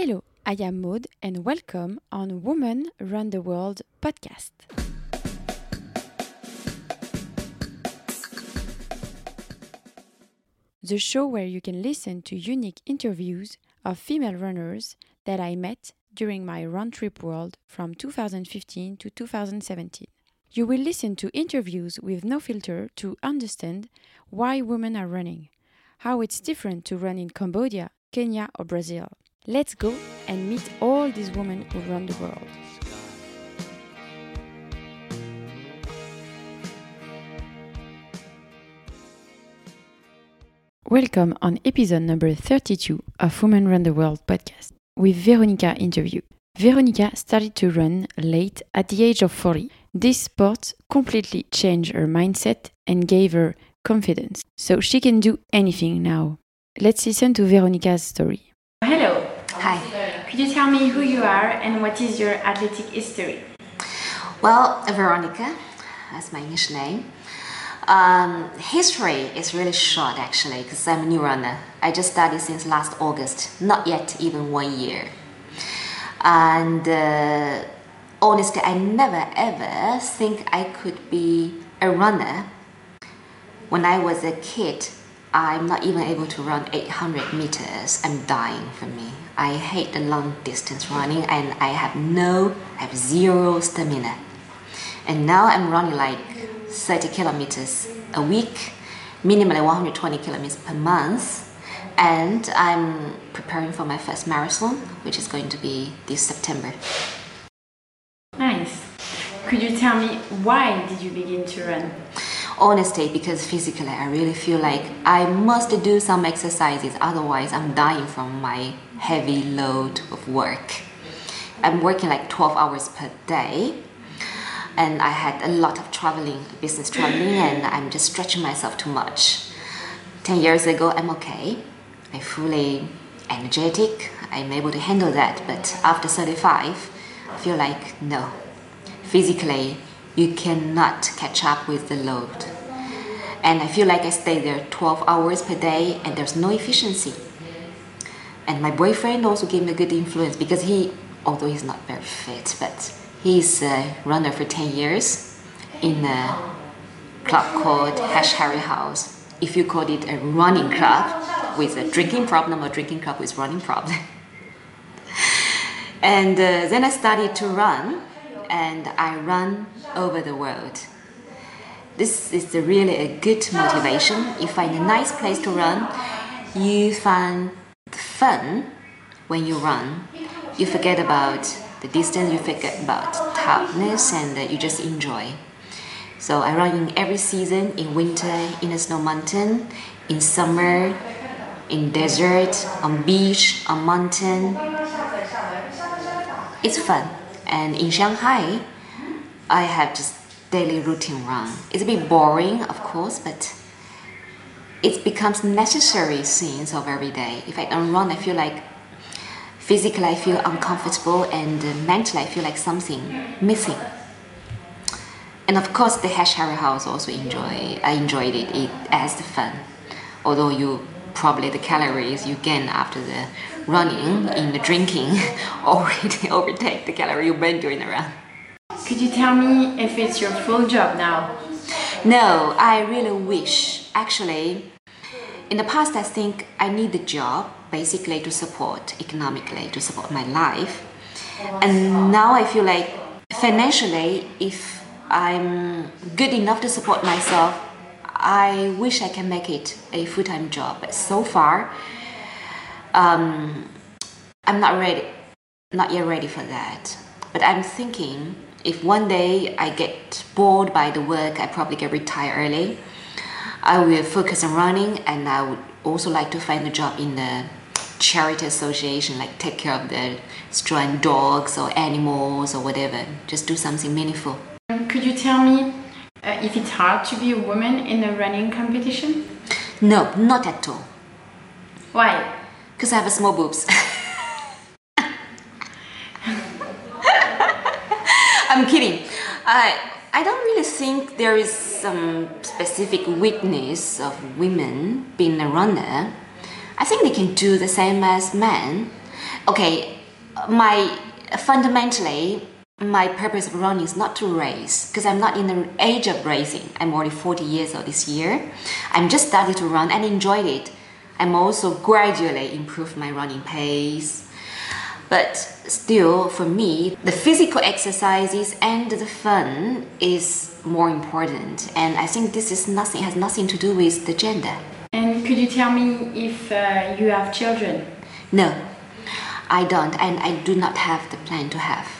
Hello, I am Maud and welcome on Women Run the World podcast. The show where you can listen to unique interviews of female runners that I met during my run trip world from 2015 to 2017. You will listen to interviews with no filter to understand why women are running, how it's different to run in Cambodia, Kenya, or Brazil. Let's go and meet all these women who run the world. Welcome on episode number 32 of Women Run the World podcast with Veronica interview. Veronica started to run late at the age of 40. This sport completely changed her mindset and gave her confidence, so she can do anything now. Let's listen to Veronica's story. Hello. Hi. Could you tell me who you are and what is your athletic history? Well, Veronica, that's my English name. Um, history is really short actually because I'm a new runner. I just started since last August, not yet even one year. And uh, honestly, I never ever think I could be a runner. When I was a kid, I'm not even able to run 800 meters. I'm dying for me. I hate the long distance running and I have no, I have zero stamina. And now I'm running like 30 kilometers a week, minimally 120 kilometers per month. And I'm preparing for my first marathon, which is going to be this September. Nice. Could you tell me why did you begin to run? Honestly, because physically I really feel like I must do some exercises, otherwise, I'm dying from my heavy load of work. I'm working like 12 hours per day, and I had a lot of traveling, business traveling, and I'm just stretching myself too much. 10 years ago, I'm okay. I'm fully energetic, I'm able to handle that, but after 35, I feel like no. Physically, you cannot catch up with the load. And I feel like I stay there 12 hours per day and there's no efficiency. And my boyfriend also gave me a good influence because he, although he's not very fit, but he's a runner for 10 years in a club called Hash Harry House. If you call it a running club with a drinking problem or drinking club with running problem. and uh, then I started to run and I run over the world. This is really a good motivation. You find a nice place to run, you find fun when you run. You forget about the distance, you forget about tiredness, and you just enjoy. So I run in every season in winter, in a snow mountain, in summer, in desert, on beach, on mountain. It's fun. And in Shanghai, I have just daily routine run. It's a bit boring, of course, but it becomes necessary scenes of every day. If I don't run, I feel like physically I feel uncomfortable and uh, mentally I feel like something missing. And of course, the Hash Harry House also enjoy. I enjoyed it. It adds the fun. Although you probably the calories you gain after the running in the drinking already overtake the calorie you burn during the run. Could you tell me if it's your full job now? No, I really wish. Actually, in the past, I think I need the job basically to support economically, to support my life. And now I feel like financially, if I'm good enough to support myself, I wish I can make it a full time job. But so far, um, I'm not ready, not yet ready for that. But I'm thinking if one day I get bored by the work, I probably get retired early. I will focus on running, and I would also like to find a job in the charity association, like take care of the straying dogs or animals or whatever. Just do something meaningful. Could you tell me uh, if it's hard to be a woman in a running competition? No, not at all. Why? Because I have small boobs. I'm kidding. I I don't really think there is some specific weakness of women being a runner. I think they can do the same as men. Okay, my fundamentally my purpose of running is not to race because I'm not in the age of racing. I'm already 40 years old this year. I'm just starting to run and enjoyed it. I'm also gradually improved my running pace. But still, for me, the physical exercises and the fun is more important. And I think this is nothing has nothing to do with the gender. And could you tell me if uh, you have children? No, I don't, and I do not have the plan to have.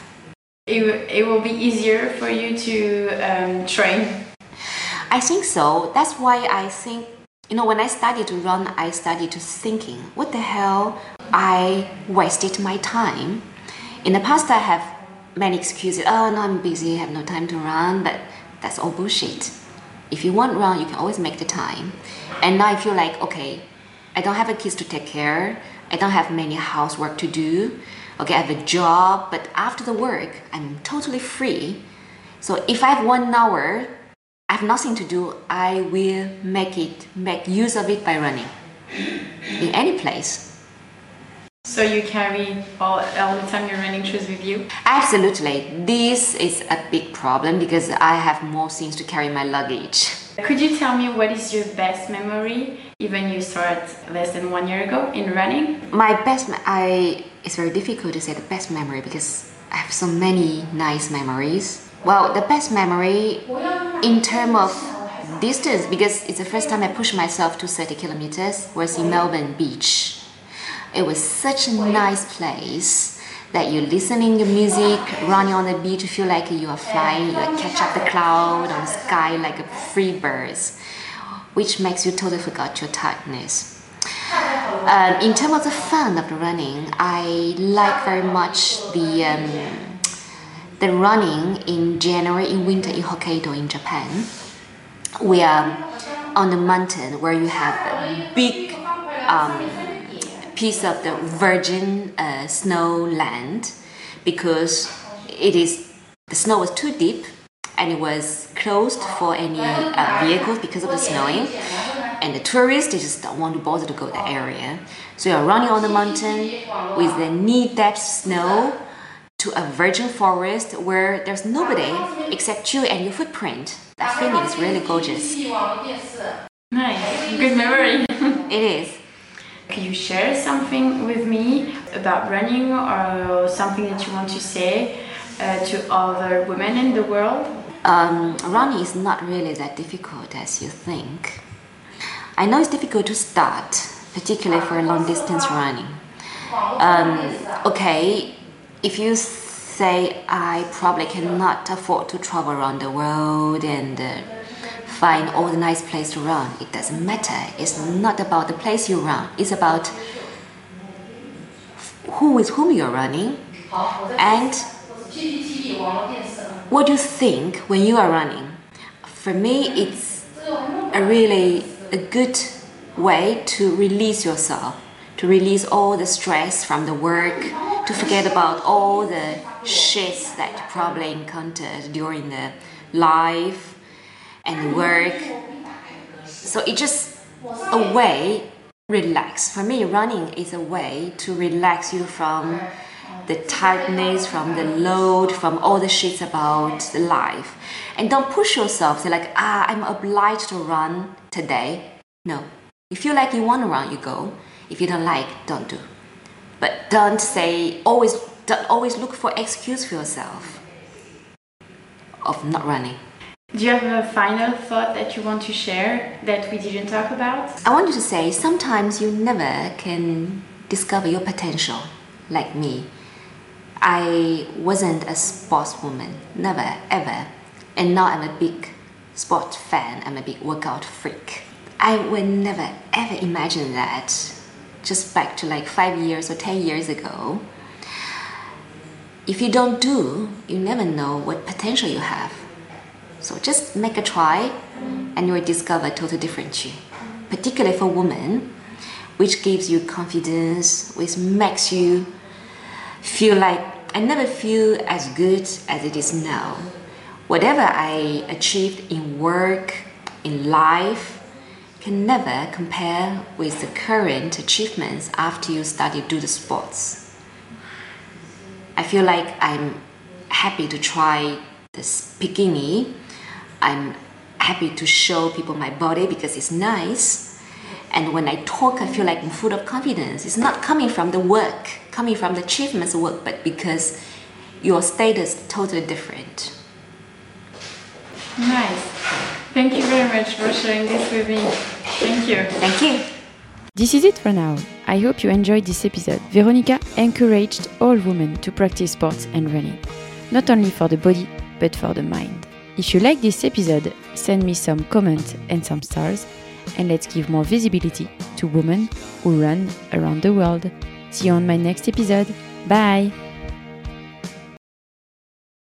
It, it will be easier for you to um, train. I think so. That's why I think you know when I started to run, I started to thinking, what the hell? I wasted my time. In the past, I have many excuses. Oh no, I'm busy, I have no time to run. But that's all bullshit. If you want run, you can always make the time. And now I feel like okay, I don't have a kids to take care. I don't have many housework to do. Okay, I have a job, but after the work, I'm totally free. So if I have one hour, I have nothing to do, I will make it, make use of it by running in any place. So you carry all, all the time your running shoes with you? Absolutely. This is a big problem because I have more things to carry my luggage. Could you tell me what is your best memory, even you started less than one year ago in running? My best, I it's very difficult to say the best memory because I have so many nice memories. Well, the best memory in terms of distance because it's the first time I pushed myself to 30 kilometers was in Melbourne Beach. It was such a nice place that you're listening to music, running on the beach, you feel like you are flying, you catch up the cloud on the sky like a free bird, which makes you totally forget your tiredness. Um, in terms of the fun of the running, I like very much the um, the running in January in winter in Hokkaido in Japan. We are on the mountain where you have a big um, piece of the virgin uh, snow land because it is the snow was too deep and it was closed for any uh, vehicles because of the snowing. And the tourists they just don't want to bother to go to the area. So you're running on the mountain with the knee depth snow to a virgin forest where there's nobody except you and your footprint. That feeling is really gorgeous. Nice. Good memory. It is can you share something with me about running or something that you want to say uh, to other women in the world? Um, running is not really that difficult as you think. I know it's difficult to start, particularly for long distance running. Um, okay, if you say I probably cannot afford to travel around the world and find all the nice place to run. It doesn't matter. It's not about the place you run. It's about who with whom you're running and what you think when you are running. For me, it's a really a good way to release yourself, to release all the stress from the work, to forget about all the shits that you probably encountered during the life and work. So it's just a way relax. For me, running is a way to relax you from the tightness, from the load, from all the shit about life. And don't push yourself. Say like, ah, I'm obliged to run today. No. If you like you want to run, you go. If you don't like, don't do. But don't say always don't always look for excuse for yourself of not running. Do you have a final thought that you want to share that we didn't talk about? I want you to say sometimes you never can discover your potential like me. I wasn't a sportswoman, never ever. And now I'm a big sport fan, I'm a big workout freak. I would never ever imagine that just back to like five years or 10 years ago. If you don't do, you never know what potential you have. So just make a try and you will discover totally different you. Particularly for women, which gives you confidence, which makes you feel like I never feel as good as it is now. Whatever I achieved in work, in life, can never compare with the current achievements after you to do the sports. I feel like I'm happy to try this bikini. I'm happy to show people my body because it's nice. And when I talk, I feel like I'm full of confidence. It's not coming from the work, coming from the achievements work, but because your status is totally different. Nice. Thank you very much for sharing this with me. Thank you. Thank you. This is it for now. I hope you enjoyed this episode. Veronica encouraged all women to practice sports and running, not only for the body, but for the mind. If you like this episode, send me some comments and some stars, and let's give more visibility to women who run around the world. See you on my next episode. Bye!